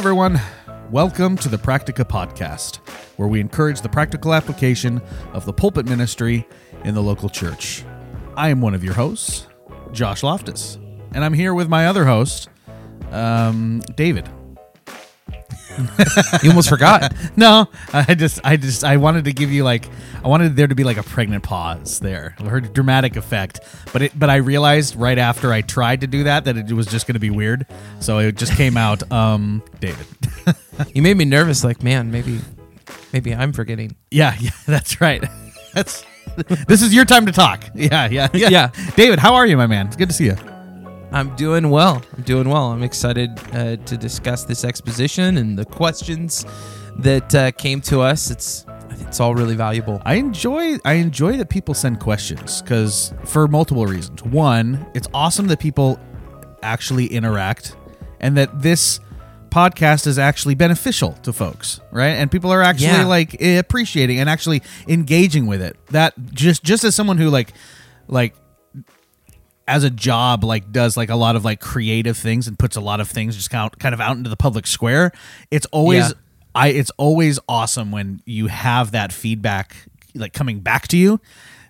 Everyone, welcome to the Practica Podcast, where we encourage the practical application of the pulpit ministry in the local church. I am one of your hosts, Josh Loftus, and I'm here with my other host, um, David. You almost forgot. No, I just, I just, I wanted to give you like, I wanted there to be like a pregnant pause there, a dramatic effect, but it, but I realized right after I tried to do that that it was just going to be weird, so it just came out, um, David. You made me nervous. Like, man, maybe, maybe I'm forgetting. Yeah, yeah, that's right. That's this is your time to talk. Yeah, yeah, yeah. Yeah. David, how are you, my man? It's good to see you. I'm doing well. I'm doing well. I'm excited uh, to discuss this exposition and the questions that uh, came to us. It's it's all really valuable. I enjoy I enjoy that people send questions because for multiple reasons. One, it's awesome that people actually interact and that this podcast is actually beneficial to folks, right? And people are actually Yeah. like appreciating and actually engaging with it. That just just as someone who like like as a job like does like a lot of like creative things and puts a lot of things just kind of, kind of out into the public square it's always Yeah. i it's always awesome when you have that feedback like coming back to you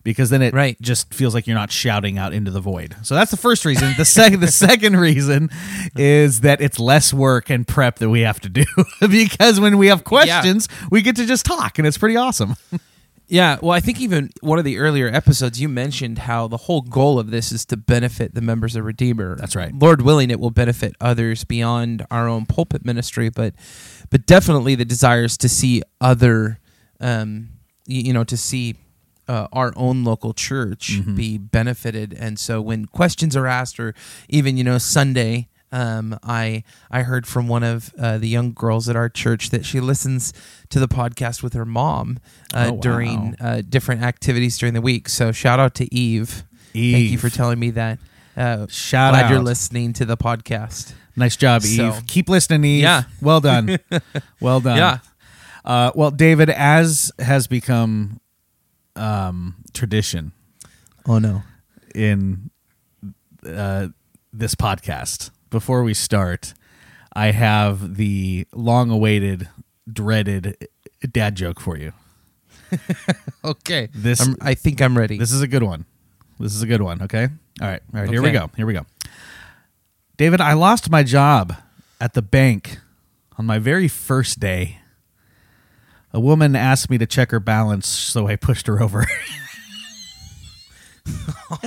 because then it Right. just feels like you're not shouting out into the void so that's the first reason the second the second reason is that it's less work and prep that we have to do because when we have questions we get to just talk and it's pretty awesome Yeah. Well, I think even one of the earlier episodes you mentioned how the whole goal of this is to benefit the members of Redeemer. That's right. Lord willing, it will benefit others beyond our own pulpit ministry, but but definitely the desires to see other, um, y- you know, to see. Uh, our own local church be benefited, and so when questions are asked, or even you know Sunday, um, I I heard from one of uh, the young girls at our church that she listens to the podcast with her mom uh, Oh, wow. during uh, different activities during the week. So shout out to Eve. Thank you for telling me that. Uh, Shout glad you're listening to the podcast. nice job eve So- keep listening eve Yeah. well done well done Yeah. Uh, well, David, as has become um, tradition Oh no. in uh, this podcast, before we start, I have the long-awaited, dreaded dad joke for you. Okay. This- I'm, I think I'm ready. This is a good one. This is a good one. Okay. All right. All right. Here we go. Here we go. David, I lost my job at the bank on my very first day. A woman asked me to check her balance, so I pushed her over. Oh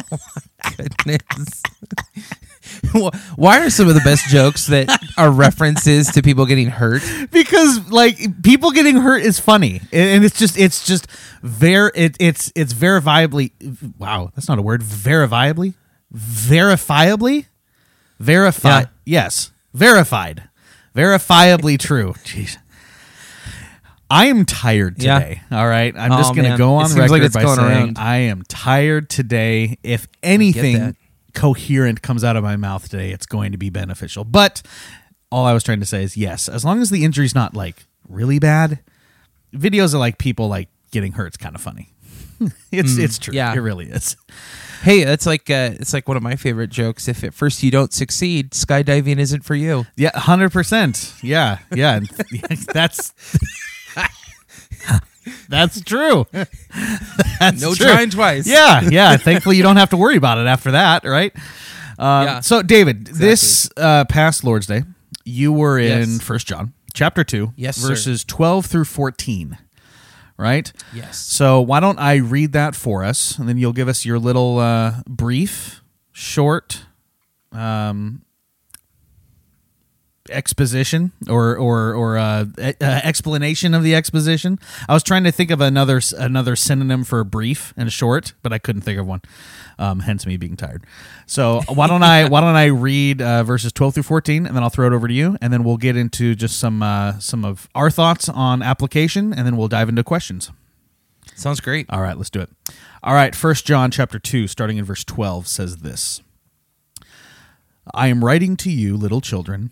my goodness. Why are some of the best jokes that are references to people getting hurt? because like people getting hurt is funny and it's just it's just ver it, it's it's verifiably wow that's not a word verifiably verifiably verify Yeah. yes verified verifiably true jeez I am tired Yeah. today. All right, I'm Oh, just going to go on record like by saying around. I am tired today. If anything. Coherent comes out of my mouth today, it's going to be beneficial. But all I was trying to say is yes, as long as the injury's not like really bad, videos of like people like getting hurt is kind of funny. it's it's true. Mm, yeah. it really is. Hey, that's like uh, it's like one of my favorite jokes. If at first you don't succeed, skydiving isn't for you. Yeah, hundred percent. Yeah, yeah. that's that's true. That's No true. trying twice. Yeah, yeah. Thankfully, you don't have to worry about it after that, right? Um, Yeah. So, David, this uh, past Lord's Day, you were in Yes. First John chapter two, Yes, sir. verses twelve through fourteen. Right. Yes. So why don't I read that for us, and then you'll give us your little uh, brief, short um, exposition or or or uh, uh, explanation of the exposition. I was trying to think of another another synonym for brief and short, but I couldn't think of one. Um, hence me being tired. So why don't I why don't I read uh, verses twelve through fourteen, and then I'll throw it over to you, and then we'll get into just some uh, some of our thoughts on application, and then we'll dive into questions. Sounds great. All right, let's do it. All right, First John chapter 2 starting in verse 12 says this. I am writing to you little children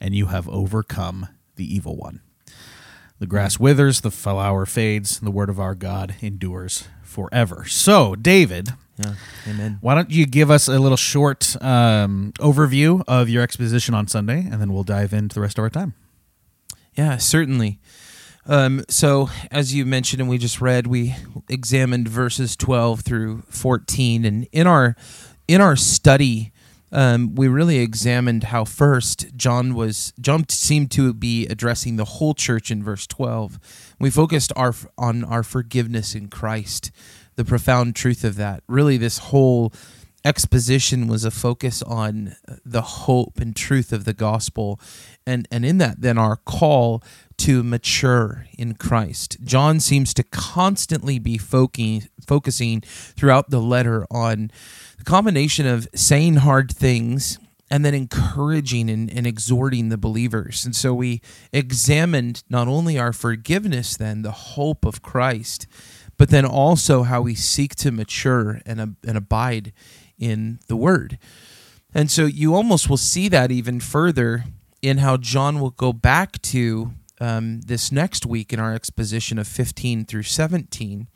and you have overcome the evil one. The grass withers, the flower fades, the word of our God endures forever. So, David, Yeah. Amen. why don't you give us a little short um, overview of your exposition on Sunday, and then we'll dive into the rest of our time. Yeah, certainly. Um, so, as you mentioned and we just read, we examined verses 12 through 14, and in our in our study, um, we really examined how first John was John seemed to be addressing the whole church in verse 12. We focused our on our forgiveness in Christ, the profound truth of that. Really, this whole exposition was a focus on the hope and truth of the gospel and and in that then our call to mature in Christ. John seems to constantly be focusing focusing throughout the letter on the combination of saying hard things and then encouraging and, and exhorting the believers. And so we examined not only our forgiveness then, the hope of Christ, but then also how we seek to mature and, and abide in the word. And so you almost will see that even further in how John will go back to um, this next week in our exposition of 15 through 17.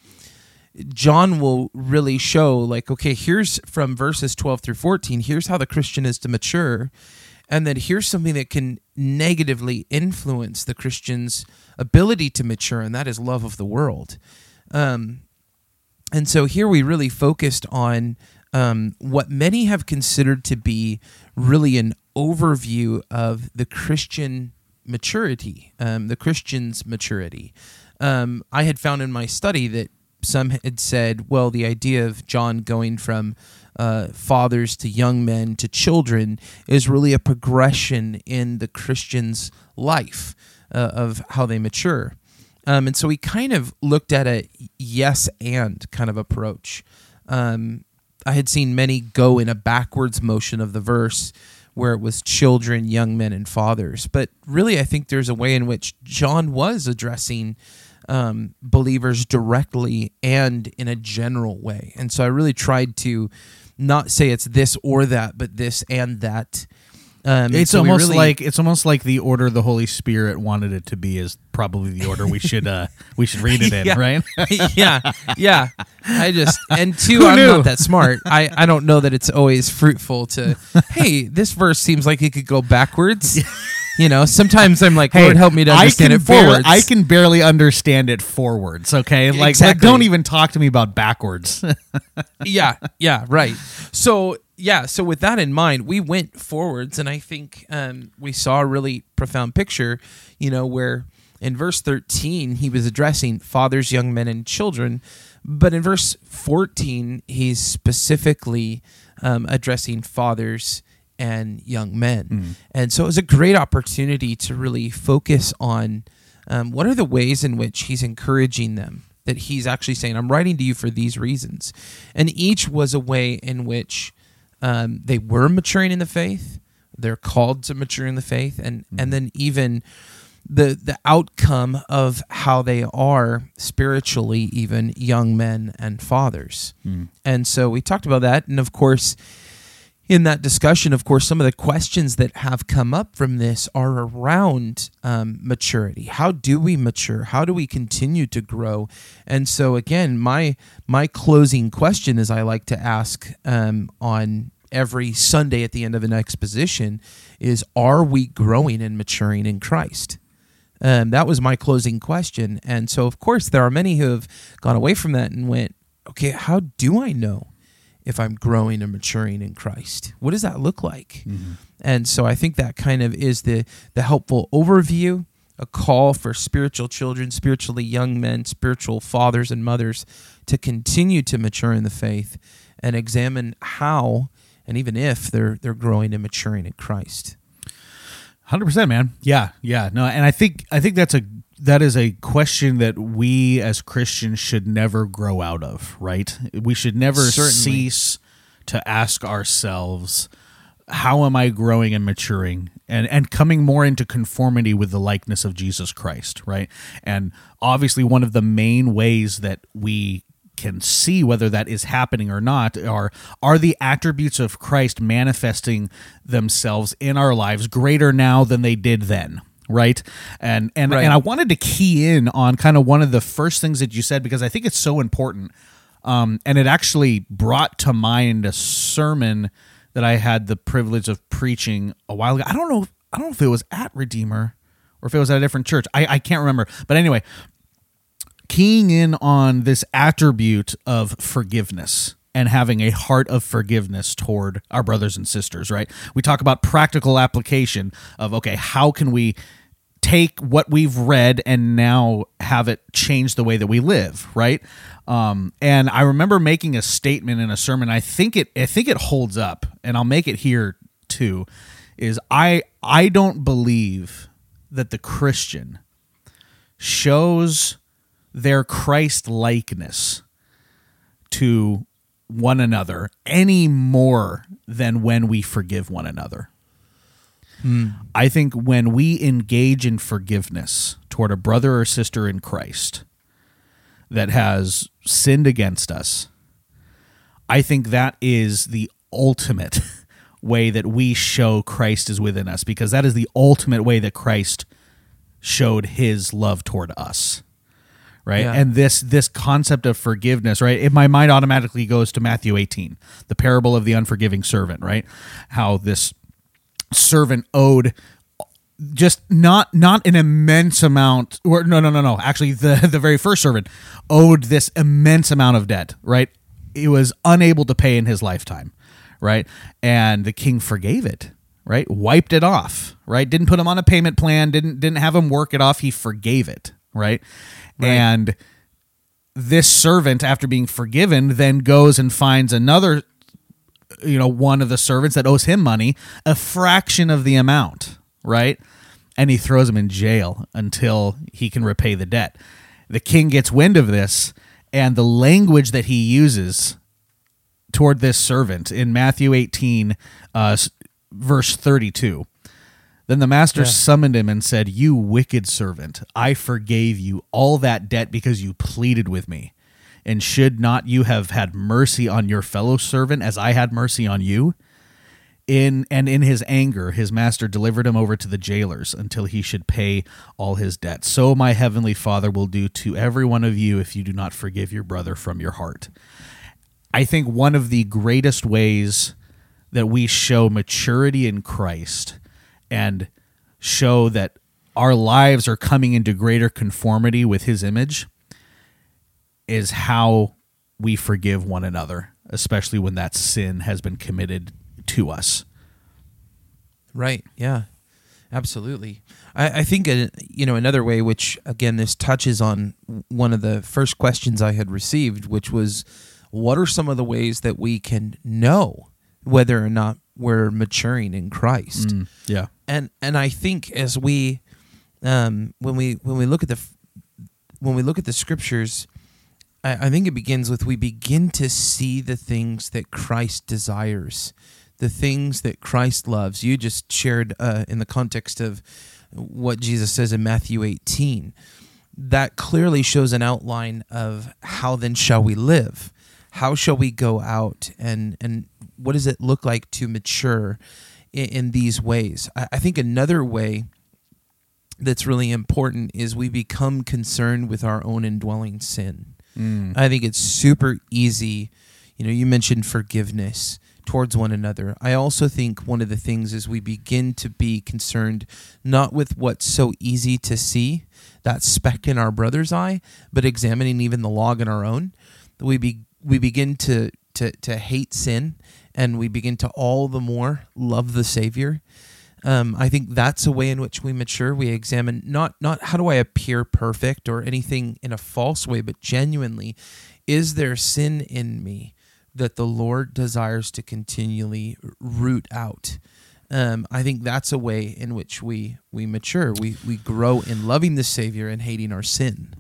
John will really show, like, okay, here's from verses 12 through 14, here's how the Christian is to mature. And then here's something that can negatively influence the Christian's ability to mature, and that is love of the world. Um, and so here we really focused on um, what many have considered to be really an overview of the Christian maturity, um, the Christian's maturity. Um, I had found in my study that some had said, well, the idea of John going from uh, fathers to young men to children is really a progression in the Christian's life uh, of how they mature. Um, and so we kind of looked at a yes and kind of approach. Um, I had seen many go in a backwards motion of the verse where it was children, young men, and fathers. But really, I think there's a way in which John was addressing um, believers directly and in a general way. And so I really tried to not say it's this or that, but this and that. Um, It's so almost really- like it's almost like the order the Holy Spirit wanted it to be is probably the order we should uh we should read it in, Yeah. right? yeah, yeah. I just and two, I'm not that smart. I I don't know that it's always fruitful to. Hey, this verse seems like it could go backwards. You know, sometimes I'm like, Lord, help me to understand it can barely- I can barely understand it forwards. Okay, like, like don't even talk to me about backwards. yeah, yeah, right. So yeah, so with that in mind, we went forwards, and I think um, we saw a really profound picture. You know, where in verse thirteen he was addressing fathers, young men, and children, but in verse fourteen he's specifically um, addressing fathers and young men, and so it was a great opportunity to really focus on um, what are the ways in which he's encouraging them that he's actually saying, I'm writing to you for these reasons. And each was a way in which um, they were maturing in the faith, they're called to mature in the faith, and, and then even the the outcome of how they are spiritually even young men and fathers. And so we talked about that. And of course in that discussion, of course, some of the questions that have come up from this are around um, maturity. How do we mature? How do we continue to grow? And so, again, my my closing question, as I like to ask um, on every Sunday at the end of an exposition, is: Are we growing and maturing in Christ? Um, that was my closing question. And so, of course, there are many who have gone away from that and went, "Okay, how do I know?" If I'm growing and maturing in Christ? What does that look like? Mm-hmm. And so I think that kind of is the the helpful overview, a call for spiritual children, spiritually young men, spiritual fathers and mothers to continue to mature in the faith and examine how and even if they're they're growing and maturing in Christ. Hundred percent, man. Yeah, yeah. No, and I think I think that's a that is a question that we as Christians should never grow out of. Right? We should never Certainly. cease to ask ourselves how am I growing and maturing and and coming more into conformity with the likeness of Jesus Christ, right? And obviously one of the main ways that we can see whether that is happening or not are are the attributes of Christ manifesting themselves in our lives greater now than they did then right? And and Right. and I wanted to key in on kind of one of the first things that you said because I think it's so important. Um, and it actually brought to mind a sermon that I had the privilege of preaching a while ago. I don't know I don't know if it was at Redeemer or if it was at a different church. I, I can't remember. But anyway keying in on this attribute of forgiveness and having a heart of forgiveness toward our brothers and sisters, right? We talk about practical application of, okay, how can we take what we've read and now have it change the way that we live, right? Um, and I remember making a statement in a sermon. I think it, I think it holds up, and I'll make it here too. Is I, I don't believe that the Christian shows their Christ likeness to one another any more than when we forgive one another. Hmm. I think when we engage in forgiveness toward a brother or sister in Christ that has sinned against us, I think that is the ultimate way that we show Christ is within us because that is the ultimate way that Christ showed his love toward us right? Yeah. and this this concept of forgiveness right? In my mind automatically goes to matthew 18 the parable of the unforgiving servant right? How this servant owed just not not an immense amount or no no no no. Actually the the very first servant owed this immense amount of debt right? He was unable to pay in his lifetime right? And the king forgave it right? Wiped it off right? Didn't put him on a payment plan didn't didn't have him work it off. He forgave it right, and this servant after being forgiven then goes and finds another you know one of the servants that owes him money a fraction of the amount right? And he throws him in jail until he can repay the debt. The king gets wind of this and the language that he uses toward this servant in matthew 18 uh, verse 32 then the master summoned him and said, You wicked servant, I forgave you all that debt because you pleaded with me. And should not you have had mercy on your fellow servant as I had mercy on you? In and in his anger, his master delivered him over to the jailers until he should pay all his debt. So my heavenly Father will do to every one of you if you do not forgive your brother from your heart. I think one of the greatest ways that we show maturity in Christ and show that our lives are coming into greater conformity with his image is how we forgive one another, especially when that sin has been committed to us. Right. Yeah. Absolutely. I, I think uh you know another way, which again this touches on one of the first questions I had received, which was, what are some of the ways that we can know whether or not we're maturing in Christ? Yeah. And and I think as we um, when we when we look at the when we look at the scriptures, I, I think it begins with we begin to see the things that Christ desires, the things that Christ loves. You just shared uh, in the context of what Jesus says in Matthew 18. That clearly shows an outline of how then shall we live? How shall we go out and and what does it look like to mature in, in these ways? I, I think another way that's really important is we become concerned with our own indwelling sin. Mm. I think it's super easy. You know, you mentioned forgiveness towards one another. I also think one of the things is we begin to be concerned not with what's so easy to see, that speck in our brother's eye, but examining even the log in our own. We be, we begin to, to to hate sin and we begin to all the more love the Savior. Um, I think that's a way in which we mature. We examine not not how do I appear perfect or anything in a false way, but genuinely, is there sin in me that the Lord desires to continually root out? Um, I think that's a way in which we we mature. We we grow in loving the Savior and hating our sin,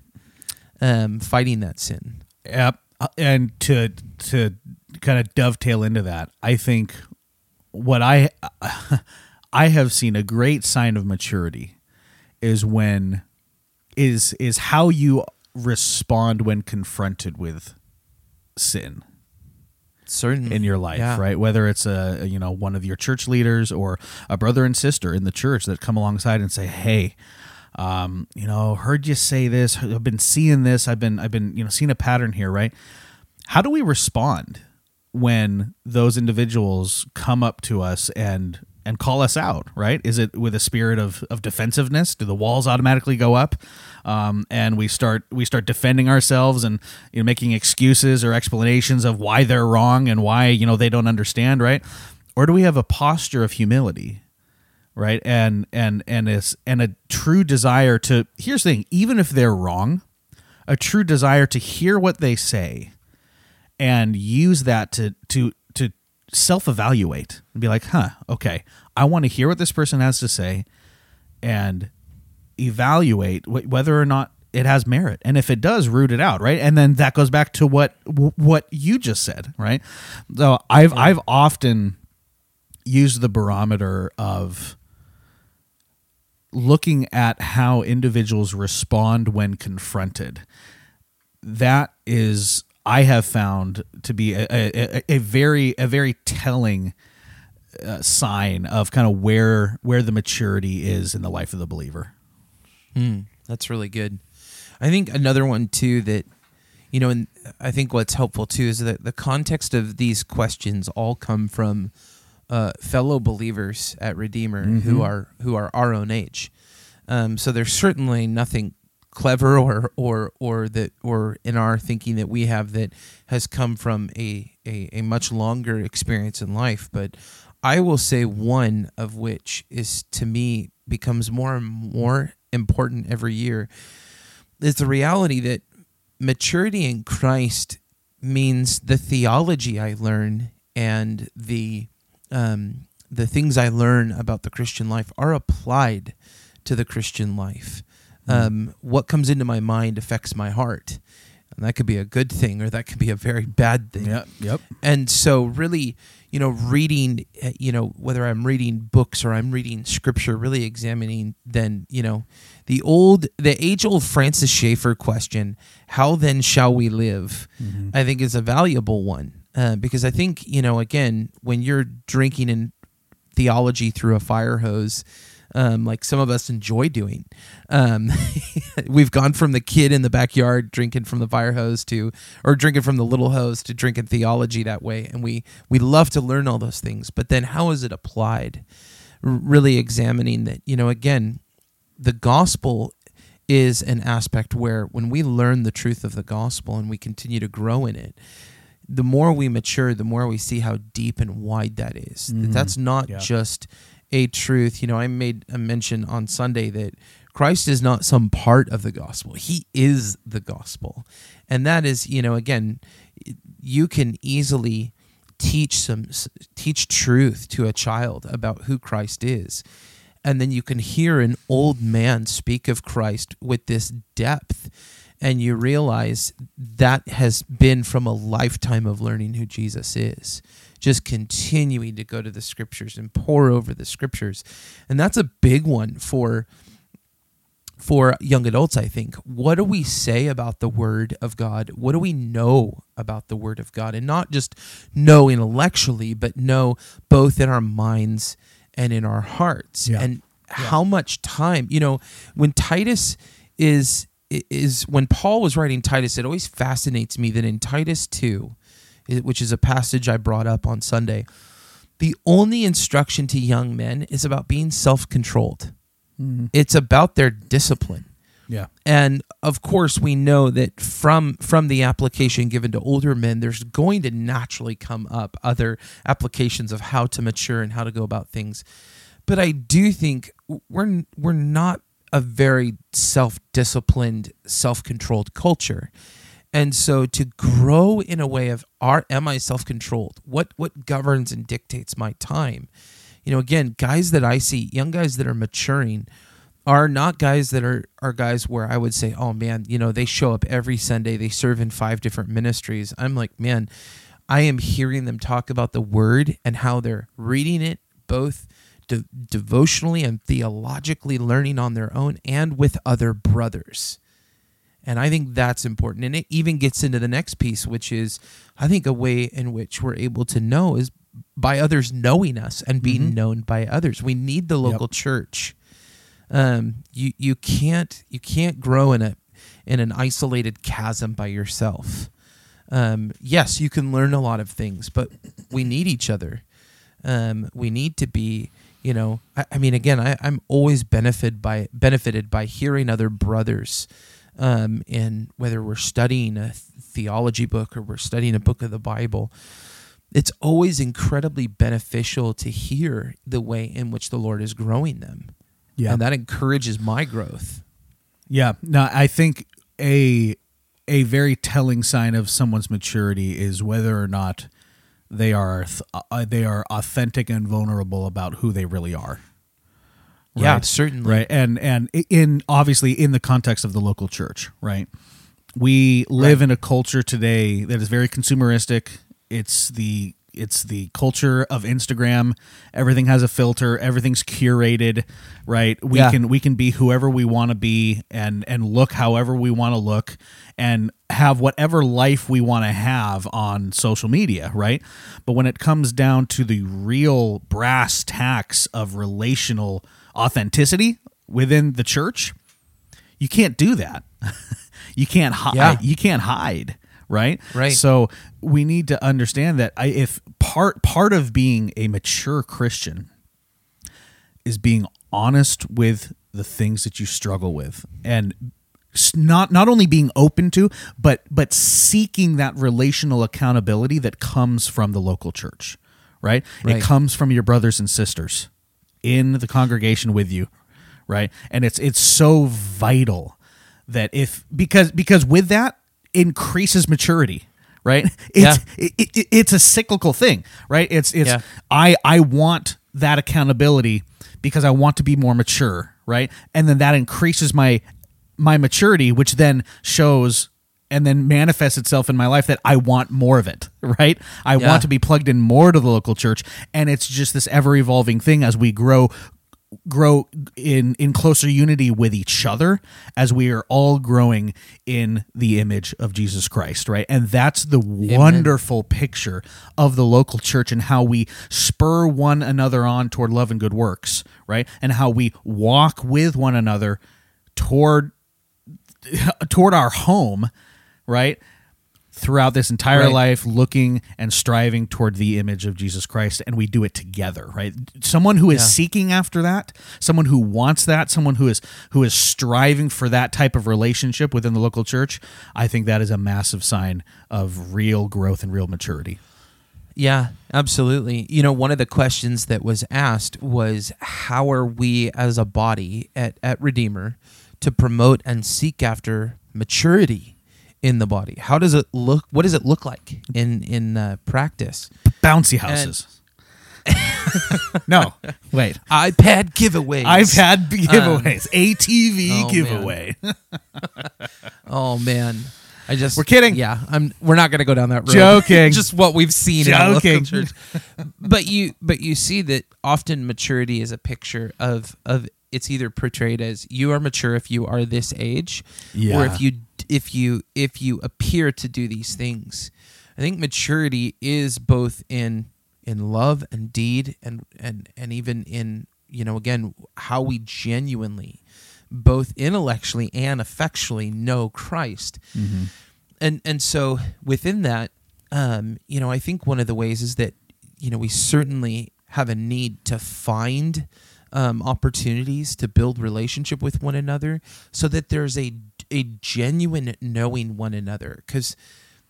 um, fighting that sin. Yep. Uh, And to to kind of dovetail into that, I think what I I have seen a great sign of maturity is when is is how you respond when confronted with sin Certainly in your life, Yeah. right? Whether it's a you know one of your church leaders or a brother and sister in the church that come alongside and say, "Hey, um, you know, heard you say this. I've been seeing this. I've been I've been you know seeing a pattern here, right?" How do we respond when those individuals come up to us and and call us out, right? Is it with a spirit of, of defensiveness? Do the walls automatically go up, um, and we start we start defending ourselves and you know making excuses or explanations of why they're wrong and why you know they don't understand, right? Or do we have a posture of humility, right? And and and is and a true desire to here's the thing, even if they're wrong, a true desire to hear what they say and use that to to to self-evaluate and be like, "Huh, okay. I want to hear what this person has to say and evaluate wh- whether or not it has merit. And if it does, root it out, right? And then that goes back to what what you just said, right? So I've I've often used the barometer of looking at how individuals respond when confronted that is I have found to be a, a, a very a very telling uh, sign of kind of where where the maturity is in the life of the believer. Mm, that's really good. I think another one too that you know, and I think what's helpful too is that the context of these questions all come from uh, fellow believers at Redeemer who are who are our own age. Um, so there's certainly nothing clever or or or that or in our thinking that we have that has come from a, a, a much longer experience in life. But I will say one of which is to me becomes more and more important every year is the reality that maturity in Christ means the theology I learn and the um, the things I learn about the Christian life are applied to the Christian life. Um, what comes into my mind affects my heart, and that could be a good thing or that could be a very bad thing. Yep. and so really you know reading uh, you know whether i'm reading books or i'm reading scripture really examining then you know the old the age old francis schaeffer question how then shall we live? I think is a valuable one uh, because i think you know again when you're drinking in theology through a fire hose um, like some of us enjoy doing. Um, we've gone from the kid in the backyard drinking from the fire hose to, or drinking from the little hose to drinking theology that way, and we we love to learn all those things. But then, how is it applied? R- really examining that, you know, again, the gospel is an aspect where when we learn the truth of the gospel and we continue to grow in it, the more we mature, the more we see how deep and wide that is. That That's not Yeah. just a truth. You know, I made a mention on Sunday that Christ is not some part of the gospel. He is the gospel. And that is, you know, again, you can easily teach some teach truth to a child about who Christ is. And then you can hear an old man speak of Christ with this depth and you realize that has been from a lifetime of learning who Jesus is just continuing to go to the scriptures and pore over the scriptures. And that's a big one for for young adults i think. What do we say about the word of god? What do we know about the word of god? And not just know intellectually but know both in our minds and in our hearts. Yeah. and how much time you know when titus is is when paul was writing titus it always fascinates me that in titus 2 i- which is a passage i brought up on sunday. The only instruction to young men is about being self-controlled. Hmm. It's about their discipline. Yeah. and of course we know that from from the application given to older men there's going to naturally come up other applications of how to mature and how to go about things. But i do think we're we're not a very self-disciplined self-controlled culture and so to grow in a way of are am i self-controlled what what governs and dictates my time you know again guys that i see young guys that are maturing are not guys that are are guys where I would say, oh man, you know, they show up every Sunday, they serve in five different ministries. I'm like, man, I am hearing them talk about the word and how they're reading it both de- devotionally and theologically learning on their own and with other brothers. And I think that's important. And it even gets into the next piece, which is I think a way in which we're able to know is by others knowing us and being Mm-hmm. known by others. We need the local church. Um, you you can't you can't grow in a in an isolated chasm by yourself. Um, yes, you can learn a lot of things, but we need each other. Um, we need to be, you know, I, I mean, again, I, I'm always benefited by benefited by hearing other brothers, um, in whether we're studying a theology book or we're studying a book of the Bible. It's always incredibly beneficial to hear the way in which the Lord is growing them, Yeah. and that encourages my growth. Yeah, no, I think a a very telling sign of someone's maturity is whether or not they are th- uh, they are authentic and vulnerable about who they really are. Yeah, Right. certainly. Right, and and in obviously in the context of the local church, right? We live Right. in a culture today that is very consumeristic. It's the it's the culture of Instagram. Everything has a filter. Everything's curated, right? We Yeah. can we can be whoever we want to be and and look however we want to look and have whatever life we want to have on social media, right? But when it comes down to the real brass tacks of relational authenticity within the church, you can't do that. you can't hide. Yeah. You can't hide. Right. Right. So we need to understand that I, if part part of being a mature Christian is being honest with the things that you struggle with and not not only being open to but but seeking that relational accountability that comes from the local church right, Right. it comes from your brothers and sisters in the congregation with you right? And it's it's so vital that if because because with that increases maturity right? It's it, it, it's a cyclical thing right? It's it's Yeah. i i want that accountability because i want to be more mature right? And then that increases my my maturity which then shows and then manifests itself in my life that I want more of it, right? I Yeah. want to be plugged in more to the local church and it's just this ever evolving thing as we grow grow in in closer unity with each other as we are all growing in the image of Jesus Christ, right? And that's the wonderful picture of the local church and how we spur one another on toward love and good works, right? And how we walk with one another toward toward our home, right? Throughout this entire Right. life, looking and striving toward the image of Jesus Christ, and we do it together, right? Someone who is Yeah. seeking after that, someone who wants that, someone who is who is striving for that type of relationship within the local church, I think that is a massive sign of real growth and real maturity. Yeah, absolutely. You know, one of the questions that was asked was how are we as a body at, at Redeemer to promote and seek after maturity in the body? How does it look? What does it look like in in uh, practice? Bouncy houses. no, wait. iPad giveaways. I've had giveaways. ATV oh, man. giveaway. Oh man. I just We're kidding. Yeah, I'm. We're not going to go down that road. Joking. just what we've seen Joking. But you, but you see that often maturity is a picture of of. It's either portrayed as you are mature if you are this age, or if you if you if you appear to do these things. I think maturity is both in in love and deed, and and and even in you know again how we genuinely both intellectually and effectually know Christ. And and so within that, um, you know, I think one of the ways is that you know we certainly have a need to find um, opportunities to build relationship with one another, so that there's a a genuine knowing one another. Because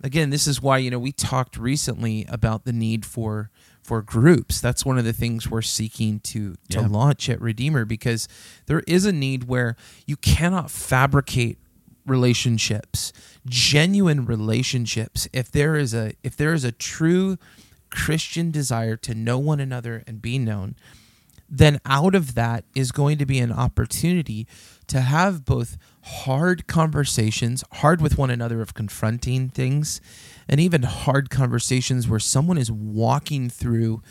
again, this is why you know we talked recently about the need for for groups. That's one of the things we're seeking to to Yeah. launch at Redeemer because there is a need where you cannot fabricate relationships, genuine relationships. If there is a if there is a true Christian desire to know one another and be known, then out of that is going to be an opportunity to have both hard conversations, hard with one another of confronting things, and even hard conversations where someone is walking through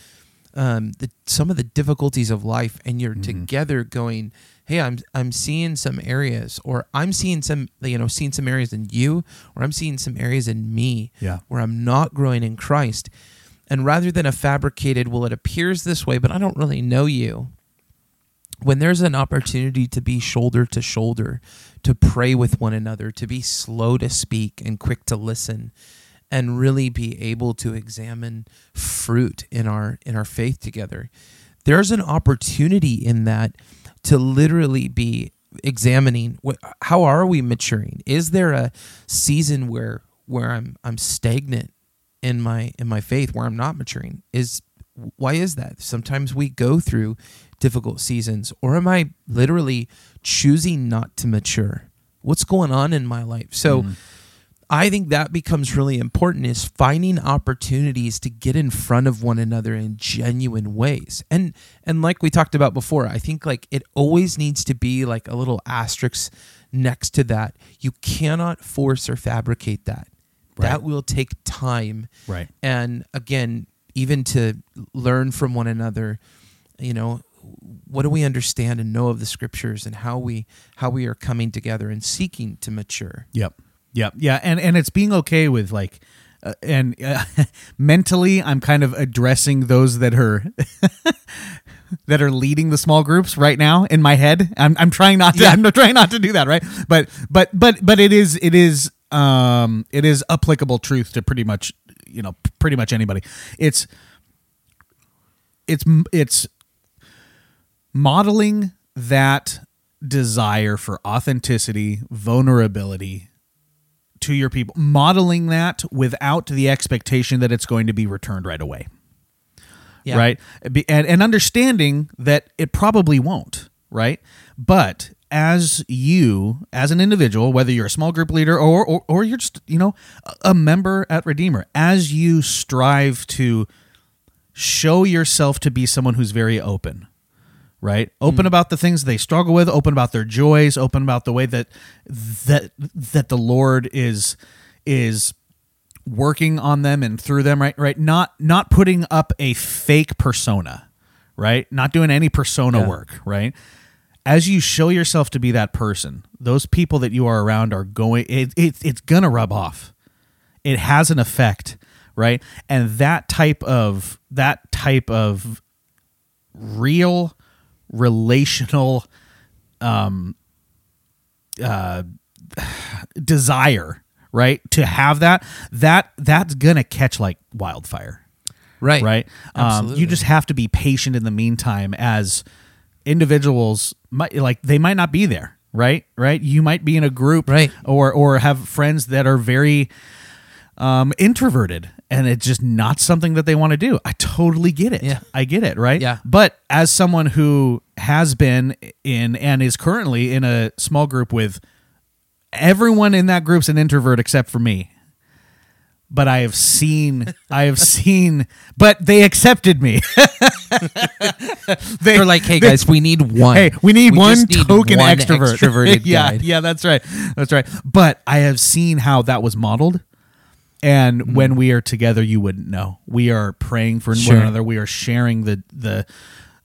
um, the, some of the difficulties of life, and you're together going, "Hey, I'm I'm seeing some areas, or I'm seeing some you know seeing some areas in you, or I'm seeing some areas in me, Yeah. where I'm not growing in Christ." And rather than a fabricated, well, it appears this way, but I don't really know you when there's an opportunity to be shoulder to shoulder, to pray with one another, to be slow to speak and quick to listen, and really be able to examine fruit in our in our faith together, there's an opportunity in that to literally be examining how are we maturing? Is there a season where where I'm I'm stagnant in my in my faith where I'm not maturing? Is why is that? Sometimes we go through difficult seasons, or am I literally choosing not to mature? What's going on in my life? So mm-hmm. I think that becomes really important is finding opportunities to get in front of one another in genuine ways. And and like we talked about before, I think like it always needs to be like a little asterisk next to that. You cannot force or fabricate that. Right. That will take time Right. and again even to learn from one another you know what do we understand and know of the scriptures and how we how we are coming together and seeking to mature Yep. Yep. Yeah. And and it's being okay with like, uh, and uh, mentally, I'm kind of addressing those that are. that are leading the small groups right now in my head. I'm, I'm trying not to. Yeah. I'm trying not to do that. Right. But but but but it is it is um it is applicable truth to pretty much you know pretty much anybody. It's it's it's modeling that desire for authenticity, vulnerability to your people, modeling that without the expectation that it's going to be returned right away. Yeah. Right? And, and understanding that it probably won't, right? But as you, as an individual, whether you're a small group leader or, or, or you're just, you know, a- member at Redeemer, as you strive to show yourself to be someone who's very open right? Open hmm. about the things they struggle with open about their joys open about the way that that that the lord is is working on them and through them right right? Not not putting up a fake persona right? Not doing any persona Yeah. work right as you show yourself to be that person those people that you are around are going it, it it's gonna rub off. It has an effect right? And that type of that type of real relational um uh desire right? To have that that that's gonna catch like wildfire. Right. Right? Um, Absolutely. you just have to be patient in the meantime as individuals might like they might not be there right right you might be in a group Right. or or have friends that are very um introverted and it's just not something that they want to do i totally get it Yeah. i get it right Yeah. but as someone who has been in and is currently in a small group with everyone in that group's an introvert except for me but I have seen, I have seen, but they accepted me. they, they're like hey they- guys we need one Hey, we need We one need token one extrovert. extroverted yeah, yeah, that's right, that's right. But I have seen how that was modeled, and Mm-hmm. when we are together, you wouldn't know. We are praying for Sure. one another. We are sharing the the.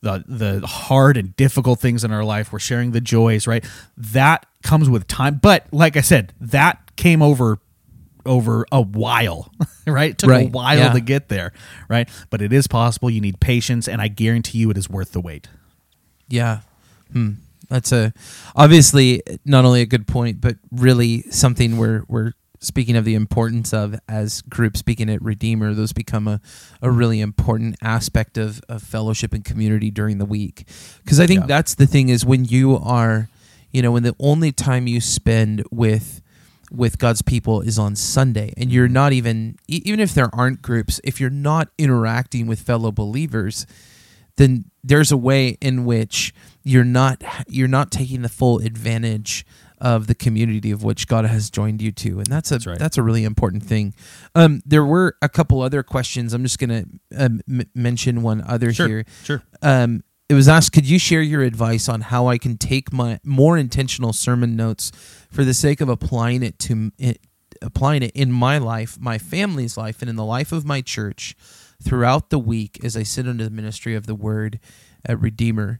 The, the hard and difficult things in our life we're sharing the joys right that comes with time but like i said that came over over a while right it took a while yeah. to get there right but it is possible you need patience and i guarantee you it is worth the wait Yeah. Hmm. That's a obviously not only a good point, but really something we're we're speaking of the importance of as group speaking at Redeemer, those become a, a really important aspect of, of fellowship and community during the week. Because I think Yeah. that's the thing is when you are, you know, when the only time you spend with with God's people is on Sunday, and you're not even even if there aren't groups, if you're not interacting with fellow believers, then there's a way in which you're not you're not taking the full advantage of the community of which God has joined you to, and that's a That's that's, a really important thing. Um, there were a couple other questions. I'm just gonna um, m- mention one other Sure, here. sure. Um, it was asked, could you share your advice on how I can take my more intentional sermon notes for the sake of applying it to it, applying it in my life, my family's life, and in the life of my church throughout the week as I sit under the ministry of the Word at Redeemer.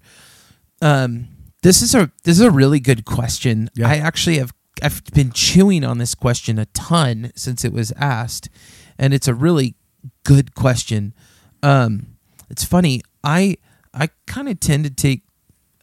Um, this is a this is a really good question. Yeah. I actually have I've been chewing on this question a ton since it was asked, and it's a really good question. Um, it's funny. I I kind of tend to take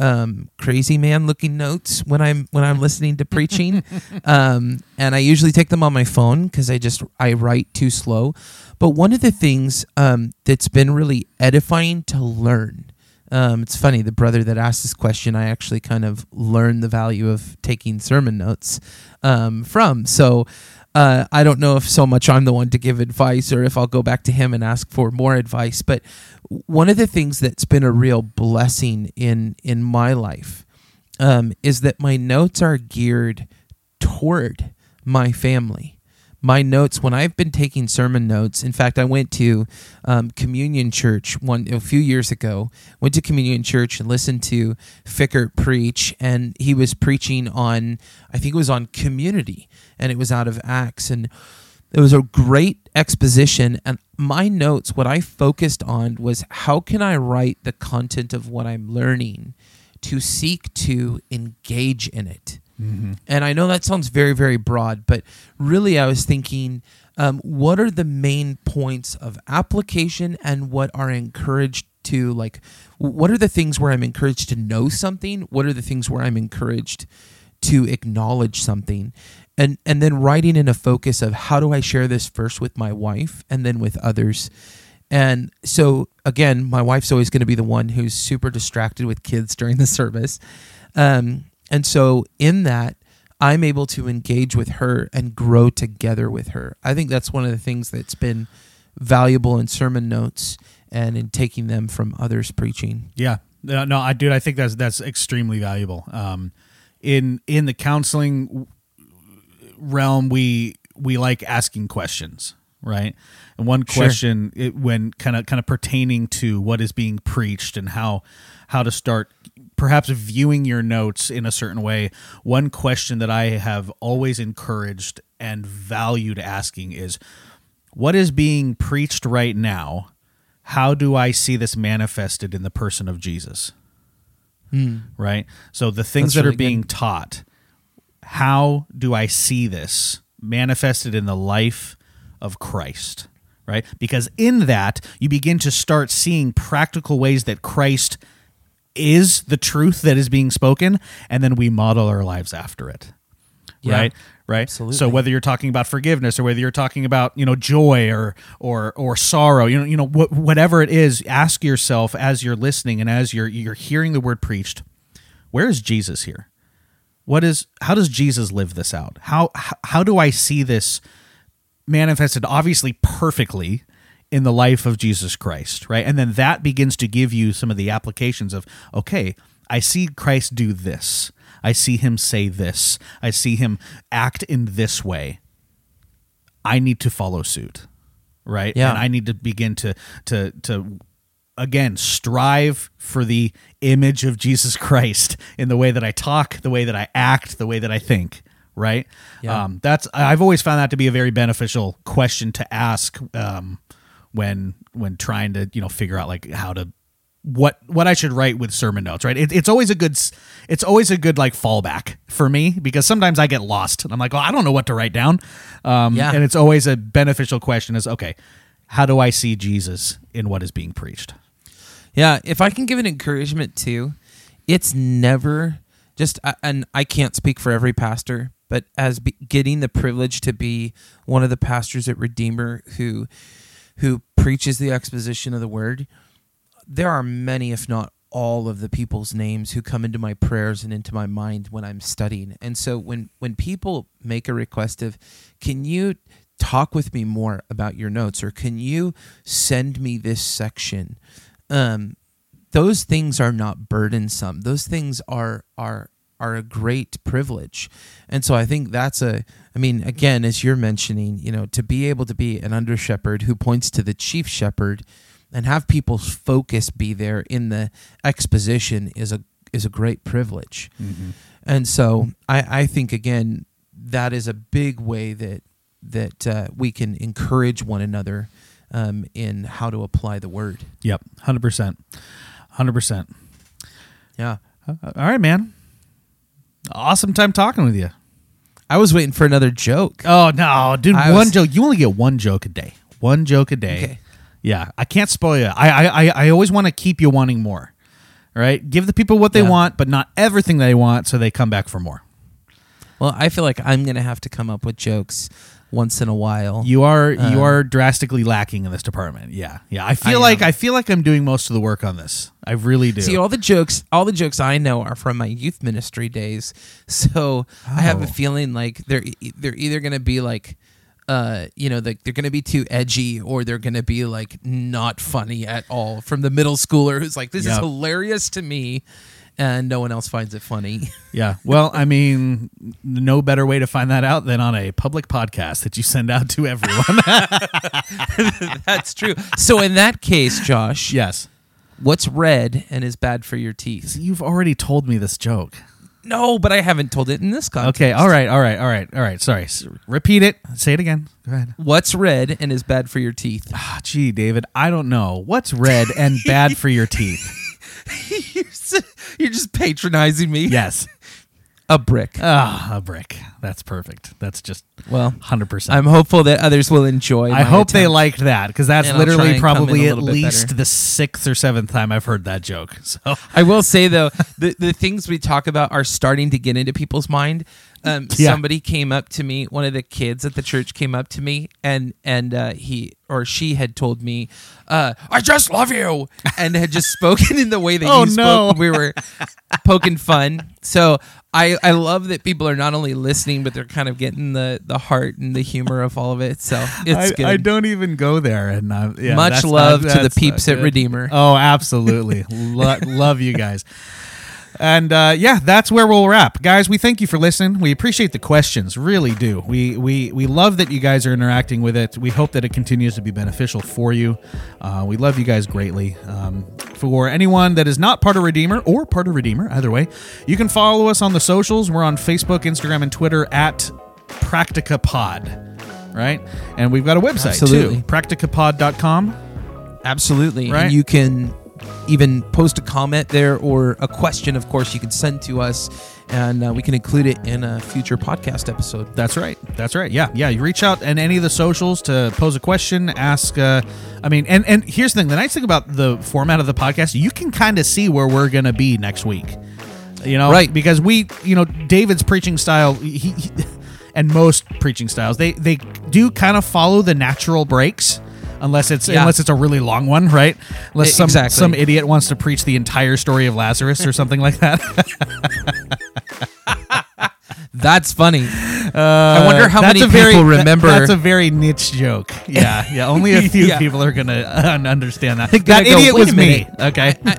um, crazy man looking notes when I'm when I'm listening to preaching, um, and I usually take them on my phone because I just I write too slow. But one of the things um, that's been really edifying to learn. Um, it's funny, the brother that asked this question, I actually kind of learned the value of taking sermon notes um, from. So uh, I don't know if so much I'm the one to give advice or if I'll go back to him and ask for more advice. But one of the things that's been a real blessing in in my life um, is that my notes are geared toward my family. My notes when I've been taking sermon notes. In fact, I went to um, Communion Church one a few years ago. Went to Communion Church and listened to Fickert preach, and he was preaching on I think it was on community, and it was out of Acts, and it was a great exposition. And my notes, what I focused on was how can I write the content of what I'm learning to seek to engage in it. And I know that sounds very, very broad, but really I was thinking, um, what are the main points of application and what are encouraged to, like, what are the things where I'm encouraged to know something? What are the things where I'm encouraged to acknowledge something? And, and then writing in a focus of how do I share this first with my wife and then with others. And so, again, my wife's always going to be the one who's super distracted with kids during the service. Um, and so, in that, I'm able to engage with her and grow together with her. I think that's one of the things that's been valuable in sermon notes and in taking them from others preaching. Yeah. No, no, I dude, I think that's that's extremely valuable. Um, in in the counseling realm, we we like asking questions, right? And one Sure. question, it, when kind of kind of pertaining to what is being preached and how how to start perhaps viewing your notes in a certain way. One question that I have always encouraged and valued asking is, what is being preached right now? How do I see this manifested in the person of Jesus? Hmm. right? So the things That's that really are being taught, how do I see this manifested in the life of Christ? Right? Because in that, you begin to start seeing practical ways that Christ is the truth that is being spoken, and then we model our lives after it. Yeah. Right? Right. Absolutely. So whether you're talking about forgiveness or whether you're talking about you know joy or or or sorrow, you know you know wh- whatever it is, ask yourself as you're listening and as you're you're hearing the word preached, where is Jesus here? What is how does Jesus live this out? How how, how do I see this manifested obviously perfectly in the life of Jesus Christ, right? And then that begins to give you some of the applications of okay, I see Christ do this. I see him say this. I see him act in this way. I need to follow suit, right? Yeah. And I need to begin to to to again strive for the image of Jesus Christ in the way that I talk, the way that I act, the way that I think. Right. Yeah. Um, that's I've always found that to be a very beneficial question to ask um, when when trying to you know figure out like how to what what I should write with sermon notes. Right. It, it's always a good it's always a good like fallback for me because sometimes I get lost and I'm like, well, I don't know what to write down. Um, Yeah. And it's always a beneficial question. Is okay. How do I see Jesus in what is being preached? Yeah, if I can give an encouragement too, it's never just and I can't speak for every pastor, but as be, getting the privilege to be one of the pastors at Redeemer who who preaches the exposition of the word, there are many if not all of the people's names who come into my prayers and into my mind when I'm studying. And so when when people make a request of can you talk with me more about your notes or can you send me this section um, those things are not burdensome. Those things are are are a great privilege, and so I think that's a. I mean, again, as you're mentioning, you know, to be able to be an under shepherd who points to the chief shepherd, and have people's focus be there in the exposition is a is a great privilege. And so I, I think again that is a big way that that uh, we can encourage one another um, in how to apply the word. Yep, hundred percent, hundred percent. Yeah. All right, man. Awesome time talking with you. I was waiting for another joke. Oh no, dude! I one was- joke. You only get one joke a day. One joke a day. Okay. Yeah, I can't spoil you. I I I, I always want to keep you wanting more. All right, give the people what they Yeah. want, but not everything they want, so they come back for more. Well, I feel like I'm gonna have to come up with jokes once in a while. You are you Um, are drastically lacking in this department. Yeah, yeah. I feel I like am. I feel like I'm doing most of the work on this. I really do. See, all the jokes, all the jokes I know are from my youth ministry days. So I have a Oh. feeling like they're they're either gonna be like, uh, you know, like they're gonna be too edgy, or they're gonna be like not funny at all. From the middle schooler who's like, "This is hilarious to me," and no one else finds it funny. yeah. Well, I mean, no better way to find that out than on a public podcast that you send out to everyone. That's true. So in that case, Josh, yes. what's red and is bad for your teeth? You've already told me this joke. No, but I haven't told it in this context. Okay. All right. All right. All right. All right. Sorry. S- Repeat it. Say it again. Go ahead. What's red and is bad for your teeth? Ah, gee, David, I don't know. What's red and bad for your teeth? you're, just patronizing me. Yes. A brick. Ah, a brick. That's perfect. That's just Well, 100%. I'm hopeful that others will enjoy. I hope they liked that because that's And literally and come in probably at least better. the sixth or seventh time I've heard that joke. So I will say though, the the things we talk about are starting to get into people's mind. Um, Yeah. Somebody came up to me. One of the kids at the church came up to me, and and uh, he or she had told me, uh, "I just love you," and had just spoken in the way that Oh, you no. spoke. when We were poking fun. So I I love that people are not only listening, but they're kind of getting the the heart and the humor of all of it. So it's I, good. I don't even go there. And uh, yeah, Much love not- to the peeps at. Redeemer. Oh, absolutely. Lo- love you guys. And uh, yeah, that's where we'll wrap, guys. We thank you for listening. We appreciate the questions, really do. We we we love that you guys are interacting with it. We hope that it continues to be beneficial for you. Uh, we love you guys greatly. Um, for anyone that is not part of Redeemer or part of Redeemer, either way, you can follow us on the socials. We're on Facebook, Instagram, and Twitter at Practica Pod. Right, and we've got a website Absolutely. too, practicapod.com. Absolutely. Right. And you can even post a comment there or a question, of course, you can send to us and uh, we can include it in a future podcast episode. That's right. That's right. Yeah, yeah. You reach out and any of the socials to pose a question, ask. Uh, I mean, and and here's the thing: the nice thing about the format of the podcast, you can kind of see where we're gonna be next week. You know, Right. Because we, you know, David's preaching style, he, he and most preaching styles, they they do kind of follow the natural breaks. Unless it's Yeah. unless it's a really long one, right? Unless some exactly. some idiot wants to preach the entire story of Lazarus or something like that. That's funny. Uh, I wonder how many a very- people that- remember. that's a very niche joke. Yeah, yeah. Only a few Yeah. people are gonna uh, understand that. That go, idiot was me. minute." Okay. Uh,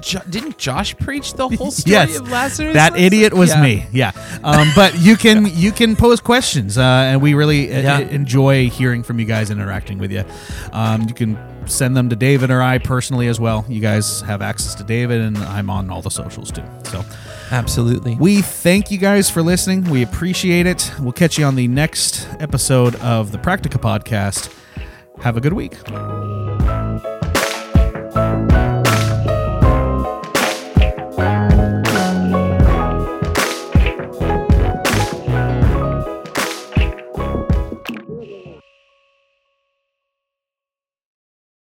Jo- didn't Josh preach the whole story yes, of Lazarus? that idiot was Yeah. me. Yeah. Um, but you can you can pose questions, uh, and we really uh, Yeah. enjoy hearing from you guys, interacting with you. Um, you can send them to David or I personally as well. You guys have access to David, and I'm on all the socials too. So. Absolutely. We thank you guys for listening. We appreciate it. We'll catch you on the next episode of the Practica Podcast. Have a good week.